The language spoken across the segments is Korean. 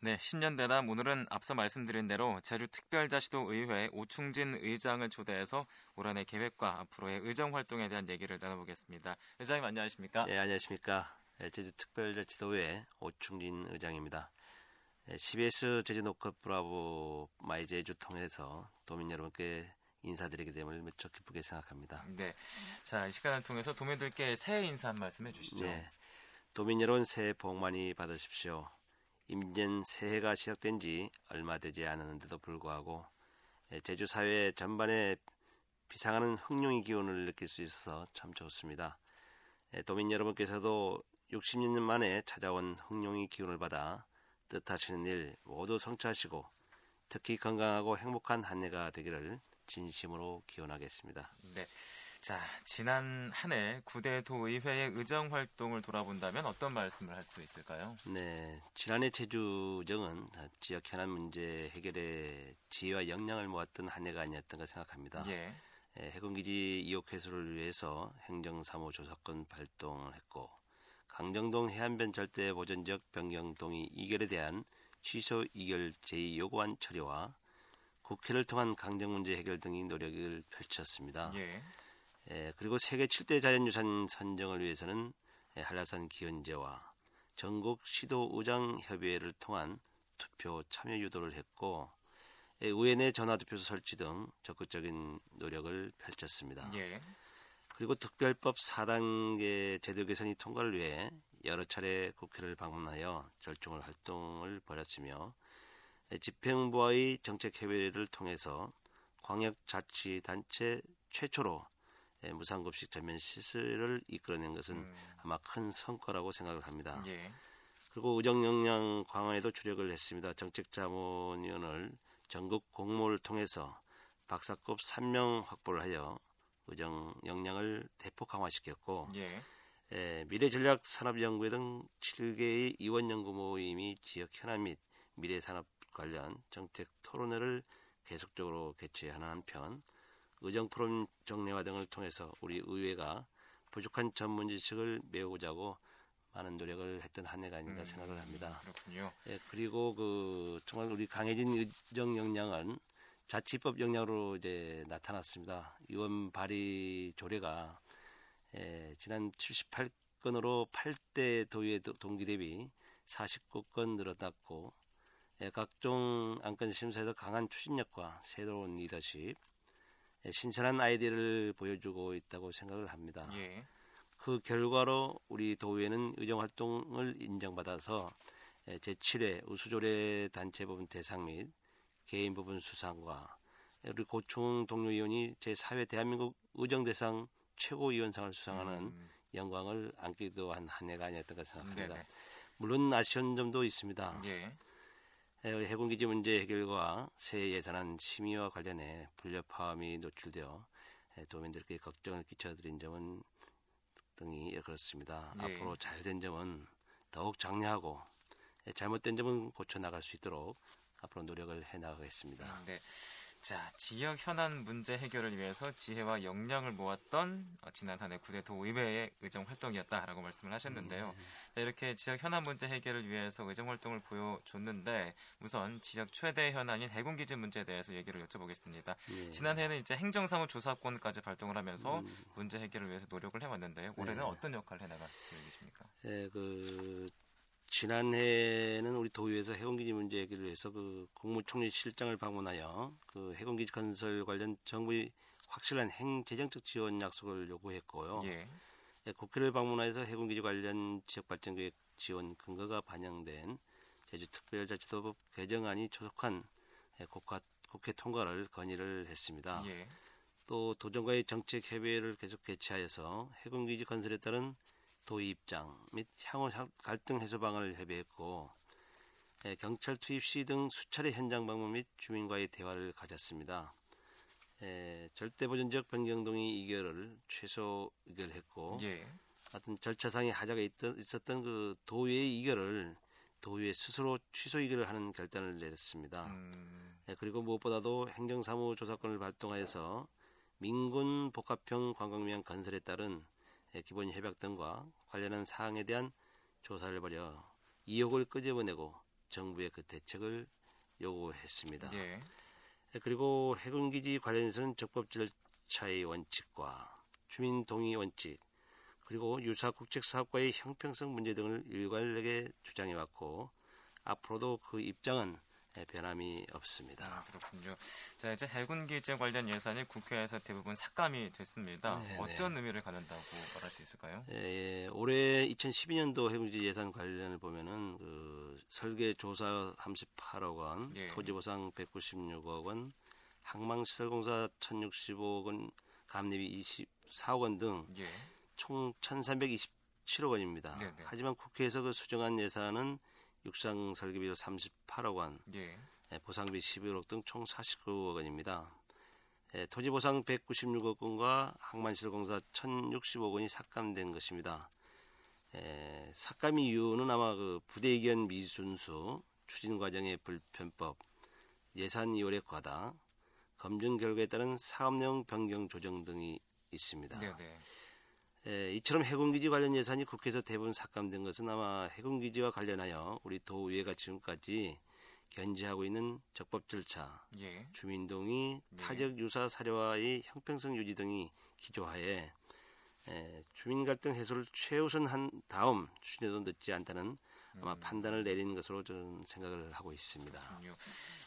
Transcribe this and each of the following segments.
네, 신년대담 오늘은 앞서 말씀드린 대로 제주특별자치도의회 오충진 의장을 초대해서 올한해 계획과 앞으로의 의정 활동에 대한 얘기를 나눠보겠습니다. 의장님 안녕하십니까? 네, 안녕하십니까? 예, 제주특별자치도의회 오충진 의장입니다. CBS 예, 제주 노컷 브라보 마이 제주 통해서 도민 여러분께 인사드리게 됨을 무척 기쁘게 생각합니다. 네, 자, 이 시간을 통해서 도민들께 새해 인사 한 말씀 해 주시죠. 네, 도민 여러분 새해 복 많이 받으십시오. 임진 새해가 시작된 지 얼마 되지 않았는데도 불구하고 예, 제주 사회 전반에 비상하는 흥룡의 기운을 느낄 수 있어서 참 좋습니다. 예, 도민 여러분께서도 60년 만에 찾아온 흥룡의 기운을 받아 뜻하시는 일 모두 성취하시고 특히 건강하고 행복한 한 해가 되기를 진심으로 기원하겠습니다. 네. 자, 지난 한 해 구대 도의회의 의정 활동을 돌아본다면 어떤 말씀을 할 수 있을까요? 네, 지난해 제주정은 지역 현안 문제 해결에 지혜와 역량을 모았던 한 해가 아니었던가 생각합니다. 예. 예, 해군기지 이옥 회수를 위해서 행정사무 조사권 발동을 했고 강정동 해안변 절대 보전지역 변경 동의 이결에 대한 취소 이결 제의 요구안 처리와 국회를 통한 강정 문제 해결 등의 노력을 펼쳤습니다. 예. 예, 그리고 세계 7대 자연유산 선정을 위해서는 예, 한라산 기원제와 전국 시도 의장 협의회를 통한 투표 참여 유도를 했고 예, 의회 내 전화투표 설치 등 적극적인 노력을 펼쳤습니다. 예. 그리고 특별법 4단계 제도 개선이 통과를 위해 여러 차례 국회를 방문하여 절충을 활동을 벌였으며 예, 집행부와의 정책 협의를 통해서 광역자치단체 최초로 예, 무상급식 전면 시설을 이끌어낸 것은 음. 아마 큰 성과라고 생각을 합니다. 예. 그리고 의정 역량 강화에도 주력을 했습니다. 정책자문위원을 전국 공모를 통해서 박사급 3명 확보를 하여 의정 역량을 대폭 강화시켰고 예. 예, 미래전략 산업연구회 등 7개의 이원연구 모임이 지역 현안 및 미래산업 관련 정책 토론회를 계속적으로 개최하는 한편 의정 프롬 정례화 등을 통해서 우리 의회가 부족한 전문 지식을 메우고자고 많은 노력을 했던 한 해가 아닌가 음, 생각을 합니다. 그렇군요. 예, 그리고 그 정말 우리 강해진 의정 역량은 자치법 역량으로 이제 나타났습니다. 의원 발의 조례가 예, 지난 78건으로 8대 도의회 동기 대비 49건 늘어났고 예, 각종 안건 심사에서 강한 추진력과 새로운 리더십, 예, 신선한 아이디어를 보여주고 있다고 생각을 합니다. 예. 그 결과로 우리 도의회는 의정 활동을 인정받아서 예, 제7회 우수조례 단체 부분 대상 및 개인 부분 수상과 우리 고충 동료위원이 제4회 대한민국 의정 대상 최고위원상을 수상하는 음. 영광을 안기도 한 한 해가 아니었던가 생각합니다. 네네. 물론 아쉬운 점도 있습니다. 예. 해군기지 문제 해결과 새 예산안 심의와 관련해 불협화음이 노출되어 도민들께 걱정을 끼쳐드린 점은 등이 그렇습니다. 예. 앞으로 잘 된 점은 더욱 장려하고 잘못된 점은 고쳐 나갈 수 있도록 앞으로 노력을 해 나가겠습니다. 음, 네. 자, 지역 현안 문제 해결을 위해서 지혜와 역량을 모았던 어, 지난 한 해 구대 도 의회의 의정 활동이었다라고 말씀을 하셨는데요. 네. 자, 이렇게 지역 현안 문제 해결을 위해서 의정 활동을 보여줬는데 우선 지역 최대 현안인 해군 기지 문제에 대해서 얘기를 여쭤보겠습니다. 네. 지난해는 이제 행정사무 조사권까지 발동을 하면서 음. 문제 해결을 위해서 노력을 해왔는데요. 올해는 네. 어떤 역할을 해나갈 계획이십니까? 네, 그 지난해에는 우리 도의회에서 해군기지 문제 해결을 위해서 그 국무총리 실장을 방문하여 그 해군기지 건설 관련 정부의 확실한 행재정적 지원 약속을 요구했고요. 예. 예, 국회를 방문하여서 해군기지 관련 지역발전 계획 지원 근거가 반영된 제주특별자치도법 개정안이 조속한 예, 국회, 국회 통과를 건의를 했습니다. 예. 또 도정과의 정책 협의회를 계속 개최하여서 해군기지 건설에 따른 도의 입장 및 향후 갈등 해소 방안을 협의했고 예, 경찰 투입 시 등 수차례 현장 방문 및 주민과의 대화를 가졌습니다. 예, 절대보전적 변경동의 이결을 최소 의결했고 예. 하여튼 절차상의 하자가 있던, 있었던 그 도의의 이결을 도의회 스스로 취소 의결을 하는 결단을 내렸습니다. 음. 예, 그리고 무엇보다도 행정사무 조사권을 발동하여서 민군 복합형 관광명 건설에 따른 예, 기본 협약 등과 관련한 사항에 대한 조사를 벌여 2억을 끄집어내고 정부의 그 대책을 요구했습니다. 예. 그리고 해군기지 관련해서는 적법 절차의 원칙과 주민 동의 원칙 그리고 유사 국책 사업과의 형평성 문제 등을 일관되게 주장해왔고 앞으로도 그 입장은 변함이 없습니다. 아, 그렇군요. 자 이제 해군 기재 관련 예산이 국회에서 대부분 삭감이 됐습니다. 네, 어떤 의미를 갖는다고 말할 수 있을까요? 예, 올해 2012년도 해군기지 예산 관련을 보면은 그 설계 조사 38억 원, 예. 토지 보상 196억 원, 항망 시설 공사 1,065억 원, 감리비 24억 원등총 예. 1,327억 원입니다. 네, 네. 하지만 국회에서 그 수정한 예산은 육상 설계비로 38억 원, 예. 예, 보상비 11억 등 총 49억 원입니다. 예, 토지 보상 196억 원과 항만시설 공사 1,060억 원이 삭감된 것입니다. 예, 삭감 이유는 아마 그 부대 의견 미순수, 추진 과정의 불편법, 예산 이월의 과다, 검증 결과에 따른 사업내용 변경 조정 등이 있습니다. 네, 네. 예, 이처럼 해군기지 관련 예산이 국회에서 대부분 삭감된 것은 아마 해군기지와 관련하여 우리 도의회가 지금까지 견지하고 있는 적법 절차, 예. 주민동의, 네. 타적 유사 사료와의 형평성 유지 등이 기조하에 에, 주민 갈등 해소를 최우선한 다음 추진해도 늦지 않다는 아마 음. 판단을 내린 것으로 저는 생각을 하고 있습니다. 그렇군요.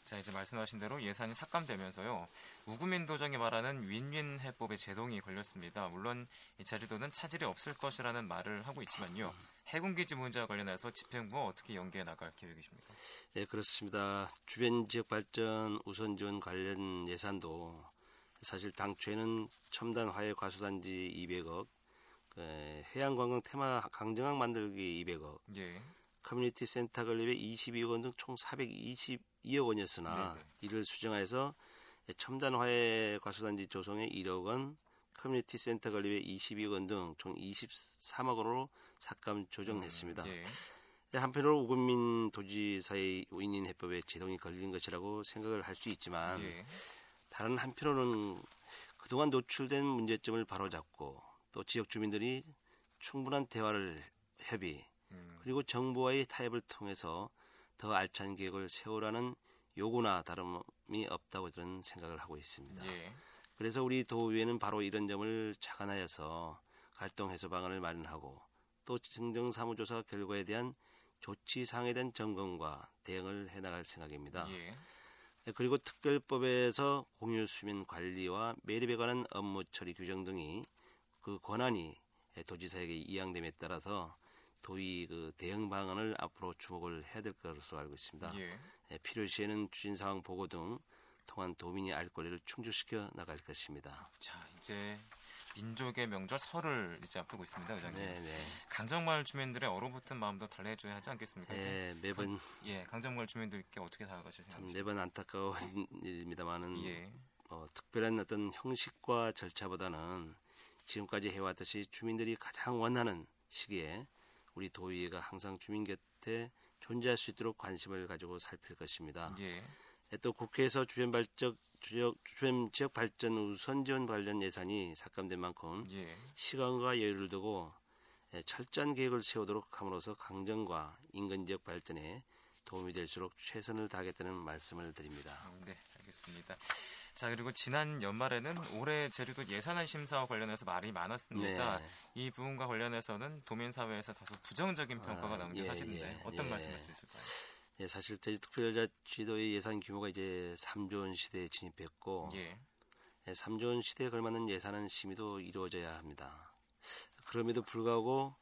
자 이제 말씀하신 대로 예산이 삭감되면서요 우구민 도정이 말하는 윈윈 해법에 제동이 걸렸습니다. 물론 이 제주도는 차질이 없을 것이라는 말을 하고 있지만요 해군기지 문제와 관련해서 집행부와 어떻게 연계해 나갈 계획이십니까? 예, 그렇습니다. 주변 지역 발전 우선 지원 관련 예산도 사실 당초에는 첨단 화해 과수단지 200억, 그 해양관광 테마 강정항 만들기 200억, 예, 커뮤니티 센터 건립에 22억 원 등 총 422억 원이었으나 네네. 이를 수정하여서 첨단 화훼 과수단지 조성에 1억 원, 커뮤니티 센터 건립에 22억 원 등 총 23억 원으로 삭감 조정했습니다. 예, 한편으로 우근민 도지사의 윈윈 해법에 제동이 걸린 것이라고 생각을 할 수 있지만 예, 다른 한편으로는 그동안 노출된 문제점을 바로잡고 또 지역 주민들이 충분한 대화를 협의 음, 그리고 정부와의 타협을 통해서 더 알찬 계획을 세우라는 요구나 다름이 없다고 저는 생각을 하고 있습니다. 예, 그래서 우리 도의회는 바로 이런 점을 착안하여서 갈등 해소 방안을 마련하고 또 증정사무조사 결과에 대한 조치 사항에 대한 점검과 대응을 해나갈 생각입니다. 예, 그리고 특별법에서 공유 수면 관리와 매립에 관한 업무 처리 규정 등이 그 권한이 도지사에게 이양됨에 따라서 도의 그 대응 방안을 앞으로 주목을 해야 될 것으로 알고 있습니다. 예. 예, 필요시에는 추진 상황 보고 등 통한 도민이 알 권리를 충족시켜 나갈 것입니다. 자 이제 민족의 명절 설을 이제 앞두고 있습니다, 의장님. 네, 네. 강정마을 주민들의 얼어붙은 마음도 달래줘야 하지 않겠습니까? 예, 매번 예, 강정마을 주민들께 어떻게 다가가실 참 생각이십니까? 매번 안타까운 일입니다만은 예, 어, 특별한 어떤 형식과 절차보다는 지금까지 해왔듯이 주민들이 가장 원하는 시기에 우리 도의회가 항상 주민 곁에 존재할 수 있도록 관심을 가지고 살필 것입니다. 예, 예, 또 국회에서 주변 발적 주역, 주변 지역 발전 우선 지원 관련 예산이 삭감된 만큼 예, 시간과 여유를 두고 예, 철저한 계획을 세우도록 함으로써 강정과 인근 지역 발전에 도움이 될수록 최선을 다하겠다는 말씀을 드립니다. 네, 알겠습니다. 자, 그리고 지난 연말에는 올해 제주도 예산안 심사와 관련해서 말이 많았습니다. 네. 이 부분과 관련해서는 도민사회에서 다소 부정적인 평가가 아, 나온 게 예, 사실인데 예, 어떤 예. 말씀 할 수 있을까요? 예, 사실 특별자치도의 예산 규모가 이제 3조 원 시대에 진입했고 예, 예, 3조 원 시대에 걸맞는 예산은 심의도 이루어져야 합니다. 그럼에도 불구하고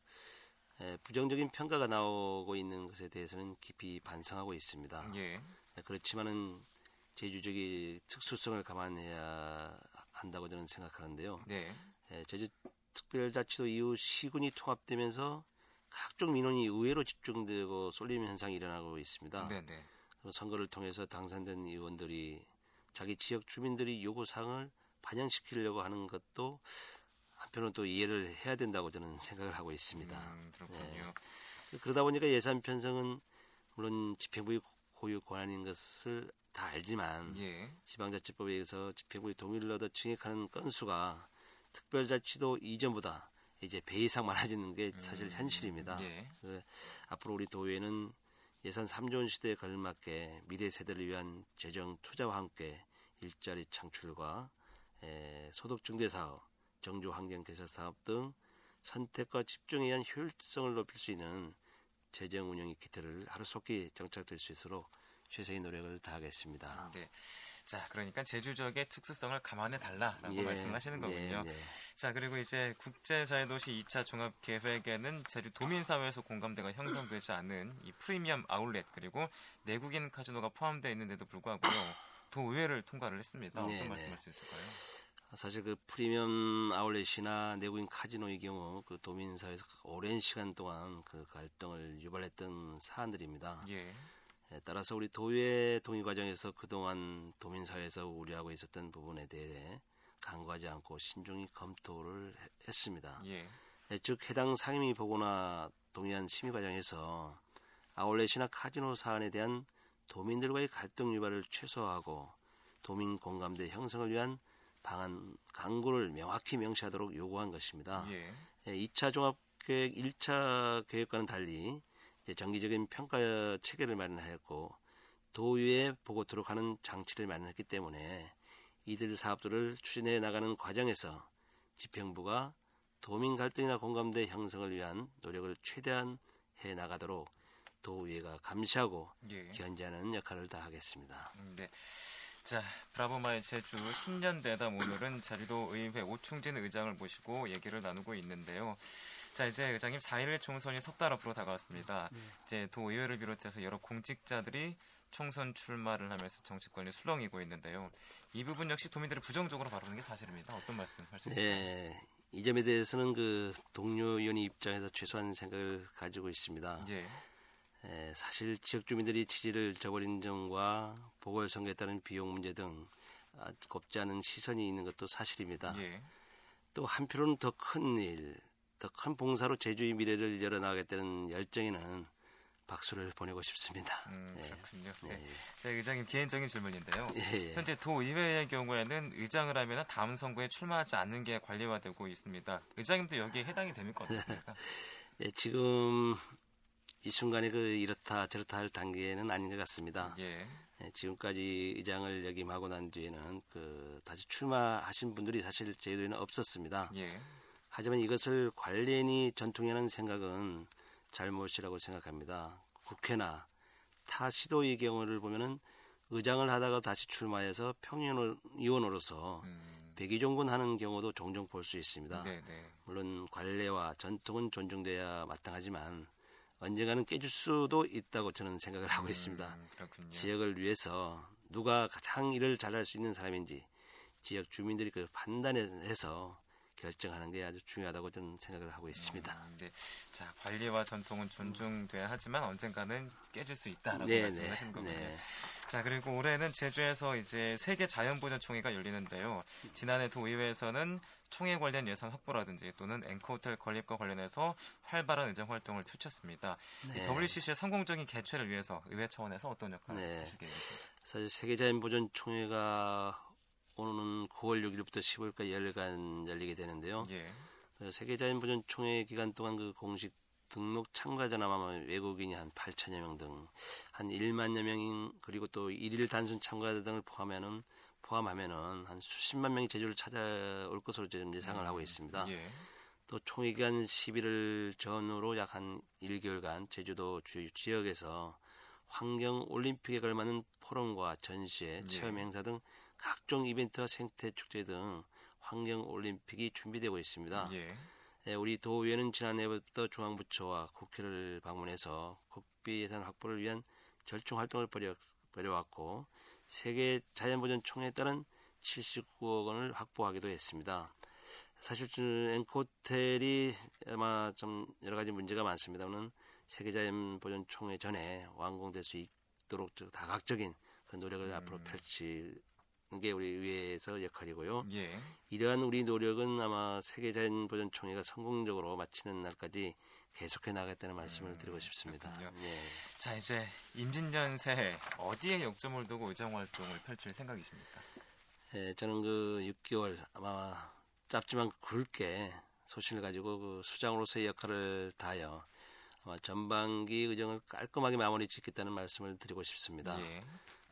예, 부정적인 평가가 나오고 있는 것에 대해서는 깊이 반성하고 있습니다. 예, 예, 그렇지만은 제주적인 특수성을 감안해야 한다고 저는 생각하는데요. 네, 예, 제주 특별자치도 이후 시군이 통합되면서 각종 민원이 의회로 집중되고 쏠림 현상이 일어나고 있습니다. 네, 네, 그 선거를 통해서 당선된 의원들이 자기 지역 주민들이 요구 사항을 반영시키려고 하는 것도 한편으로는 또 이해를 해야 된다고 저는 생각을 하고 있습니다. 음, 그렇군요. 그러다 보니까 예산 편성은 물론 집행부의 고유 권한인 것을 다 알지만 예, 지방자치법에 의해서 집행부의 동의를 얻어 증액하는 건수가 특별자치도 이전보다 이제 배 이상 많아지는 게 사실 음, 현실입니다. 예, 그 앞으로 우리 도의회는 예산 3조 원 시대에 걸맞게 미래 세대를 위한 재정 투자와 함께 일자리 창출과 에, 소득 증대 사업, 정주 환경 개선 사업 등 선택과 집중에 의한 효율성을 높일 수 있는 재정 운영의 기틀을 하루속히 정착될 수 있도록 최선의 노력을 다하겠습니다. 네. 자, 그러니까 제주 지역의 특수성을 감안해 달라라고 예, 말씀하시는 거군요. 예, 예. 자, 그리고 이제 국제자유도시 2차 종합 계획에는 제주 도민 사회에서 공감대가 형성되지 않은 이 프리미엄 아울렛 그리고 내국인 카지노가 포함되어 있는데도 불구하고요. 도의회를 통과를 했습니다. 어떤 네, 말씀할 네. 수 있을까요? 사실 그 프리미엄 아울렛이나 내국인 카지노의 경우 그 도민 사회에서 오랜 시간 동안 그 갈등을 유발했던 사안들입니다. 예. 에, 따라서 우리 도의회 동의 과정에서 그동안 도민 사회에서 우려하고 있었던 부분에 대해 간과하지 않고 신중히 검토를 해- 했습니다. 예. 에, 즉 해당 상임위 보고나 동의안 심의 과정에서 아울렛이나 카지노 사안에 대한 도민들과의 갈등 유발을 최소화하고 도민 공감대 형성을 위한 방안 강구를 명확히 명시하도록 요구한 것입니다. 예. 예, 2차 종합계획 1차 계획과는 달리 정기적인 평가 체계를 마련하였고 도의회에 보고토록 하는 장치를 마련했기 때문에 이들 사업들을 추진해 나가는 과정에서 집행부가 도민 갈등이나 공감대 형성을 위한 노력을 최대한 해 나가도록 도의회가 감시하고 예. 견제하는 역할을 다하겠습니다. 음, 네. 자, 브라보마의 제주 신년 대담 오늘은 제주도 의회 오충진 의장을 모시고 얘기를 나누고 있는데요. 자, 이제 의장님 4.11 총선이 석 달 앞으로 다가왔습니다. 이제 도의회를 비롯해서 여러 공직자들이 총선 출마를 하면서 정치권이 술렁이고 있는데요. 이 부분 역시 도민들이 부정적으로 바라보는 게 사실입니다. 어떤 말씀 할수 있을까요? 예, 이 점에 대해서는 그 동료 의원의 입장에서 최소한 생각을 가지고 있습니다. 예. 에, 사실 지역 주민들이 지지를 저버린 점과 보궐선거에 따른 비용 문제 등 아, 곱지 않은 시선이 있는 것도 사실입니다. 예. 또 한편으로는 더 큰 일, 더 큰 봉사로 제주의 미래를 열어나가겠다는 열정에는 박수를 보내고 싶습니다. 음, 예. 그렇군요. 네. 네. 자, 의장님 개인적인 질문인데요. 예, 예. 현재 도의회의 경우에는 의장을 하면 다음 선거에 출마하지 않는 게 관리화되고 있습니다. 의장님도 여기에 해당이 됩니까? 어떻습니까? 예, 지금 이 순간에 그 이렇다 저렇다 할 단계는 아닌 것 같습니다. 예. 예, 지금까지 의장을 역임하고 난 뒤에는 그 다시 출마하신 분들이 사실 제도에는 없었습니다. 예. 하지만 이것을 관련이 전통이라는 생각은 잘못이라고 생각합니다. 국회나 타 시도의 경우를 보면은 의장을 하다가 다시 출마해서 평의원으로서 음, 백의종군 하는 경우도 종종 볼 수 있습니다. 네, 네. 물론 관례와 전통은 존중돼야 마땅하지만 언젠가는 깨질 수도 있다고 저는 생각을 하고 있습니다. 음, 그렇군요. 지역을 위해서 누가 가장 일을 잘할 수 있는 사람인지 지역 주민들이 그 판단해서 결정하는 게 아주 중요하다고 저는 생각을 하고 있습니다. 음, 네. 자, 관리와 전통은 존중돼야 하지만 언젠가는 깨질 수 있다라고 네, 말씀하시는 네, 거군요. 네. 자, 그리고 올해는 제주에서 이제 세계 자연보전 총회가 열리는데요. 지난해 도의회에서는 총회 관련 예산 확보라든지 또는 앵커호텔 건립과 관련해서 활발한 의정 활동을 펼쳤습니다. 네. WCC의 성공적인 개최를 위해서 의회 차원에서 어떤 역할을 네. 하시게 되십니까? 사실 세계자연보전 총회가 오는 9월 6일부터 10월까지 열간 열리게 되는데요. 예. 그 세계 자연 보전 총회 기간 동안 그 공식 등록 참가자나 아마 외국인이 한 8천여 명 등 한 1만여 명인 그리고 또 일일 단순 참가자 등을 포함하면은 포함하면은 한 수십만 명이 제주를 찾아올 것으로 지금 예상을 하고 있습니다. 예. 또 총회 기간 11일 전후로 약 한 1개월간 제주도 주요 지역에서 환경 올림픽에 걸맞는 포럼과 전시회, 예. 체험 행사 등 각종 이벤트와 생태 축제 등 환경 올림픽이 준비되고 있습니다. 예. 예, 우리 도의회는 지난해부터 중앙부처와 국회를 방문해서 국비 예산 확보를 위한 절충 활동을 벌여, 벌여왔고 세계 자연보전 총회에 따른 79억 원을 확보하기도 했습니다. 사실 그 앵코텔이 아마 좀 여러 가지 문제가 많습니다만 세계자연보전 총회 전에 완공될 수 있도록 저 다각적인 그 노력을 앞으로 펼치는 게 우리 의회에서 역할이고요. 예. 이러한 우리 노력은 아마 세계 자연 보전 총회가 성공적으로 마치는 날까지 계속해 나가겠다는 말씀을 드리고 싶습니다. 네. 자, 이제 임진년 새해 어디에 역점을 두고 의정 활동을 펼칠 생각이십니까? 예, 저는 그 6개월 아마 짧지만 굵게 소신을 가지고 그 수장으로서의 역할을 다하여 아마 전반기 의정을 깔끔하게 마무리 짓겠다는 말씀을 드리고 싶습니다. 예.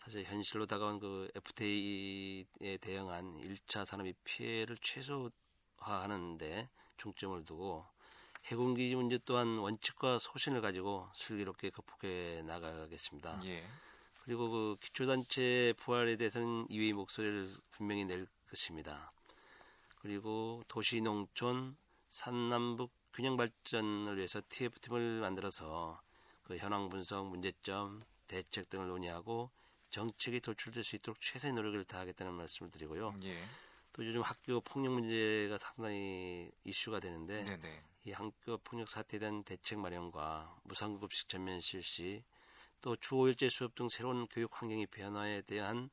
사실 현실로 다가온 그 FTA에 대응한 1차 산업의 피해를 최소화하는데 중점을 두고 해군기지 문제 또한 원칙과 소신을 가지고 슬기롭게 극복해 나가겠습니다. 예. 그리고 그 기초단체 부활에 대해서는 이의 목소리를 분명히 낼 것입니다. 그리고 도시 농촌 산남북 균형 발전을 위해서 TF팀을 만들어서 그 현황 분석, 문제점, 대책 등을 논의하고 정책이 도출될 수 있도록 최선의 노력을 다하겠다는 말씀을 드리고요. 예. 또 요즘 학교 폭력 문제가 상당히 이슈가 되는데 네네. 이 학교 폭력 사태에 대한 대책 마련과 무상급식 전면 실시, 또 주 5일제 수업 등 새로운 교육 환경의 변화에 대한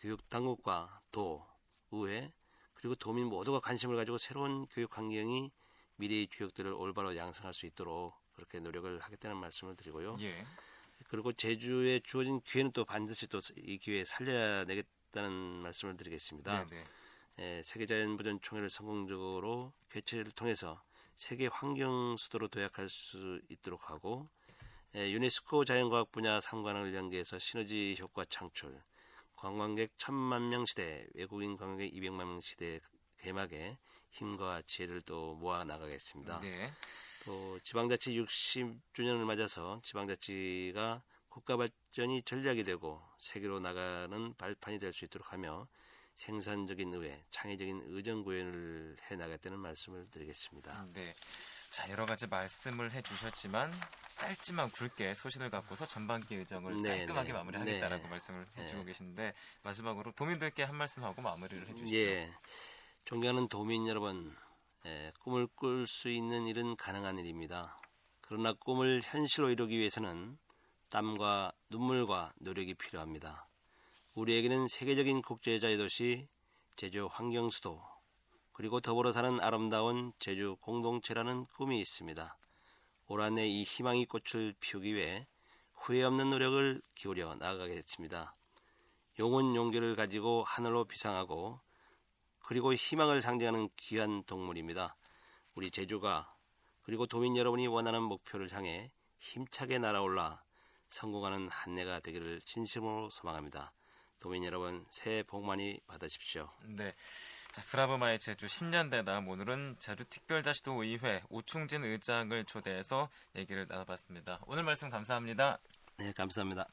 교육 당국과 도, 의회, 그리고 도민 모두가 관심을 가지고 새로운 교육 환경이 미래의 교육들을 올바로 양성할 수 있도록 그렇게 노력을 하겠다는 말씀을 드리고요. 예. 그리고 제주에 주어진 기회는 또 반드시 또 이 기회에 살려내겠다는 말씀을 드리겠습니다. 네네. 에, 세계자연보전 총회를 성공적으로 개최를 통해서 세계 환경 수도로 도약할 수 있도록 하고 에, 유네스코 자연과학 분야 상관을 연계해서 시너지 효과 창출, 관광객 천만 명 시대, 외국인 관광객 200만 명 시대 개막에 힘과 지혜를 또 모아 나가겠습니다. 네. 또 지방자치 60주년을 맞아서 지방자치가 국가 발전이 전략이 되고 세계로 나가는 발판이 될 수 있도록 하며 생산적인 의회, 창의적인 의정 구현을 해 나갔다는 말씀을 드리겠습니다. 네. 자, 여러 가지 말씀을 해 주셨지만 짧지만 굵게 소신을 갖고서 전반기 의정을 네, 깔끔하게 네. 마무리하겠다라고 네. 말씀을 해 네. 주고 계신데 마지막으로 도민들께 한 말씀 하고 마무리를 해 주시죠. 예, 존경하는 도민 여러분, 예, 꿈을 꿀 수 있는 일은 가능한 일입니다. 그러나 꿈을 현실로 이루기 위해서는 땀과 눈물과 노력이 필요합니다. 우리에게는 세계적인 국제자의 도시 제주 환경수도 그리고 더불어 사는 아름다운 제주 공동체라는 꿈이 있습니다. 올 한해 이 희망의 꽃을 피우기 위해 후회 없는 노력을 기울여 나아가겠습니다. 용은 용기를 가지고 하늘로 비상하고 그리고 희망을 상징하는 귀한 동물입니다. 우리 제주가 그리고 도민 여러분이 원하는 목표를 향해 힘차게 날아올라 성공하는 한 해가 되기를 진심으로 소망합니다. 도민 여러분 새해 복 많이 받으십시오. 네. 자, 브라보마의 제주 10년 대담 오늘은 제주 특별자치도 의회 오충진 의장을 초대해서 얘기를 나눠봤습니다. 오늘 말씀 감사합니다. 네, 감사합니다.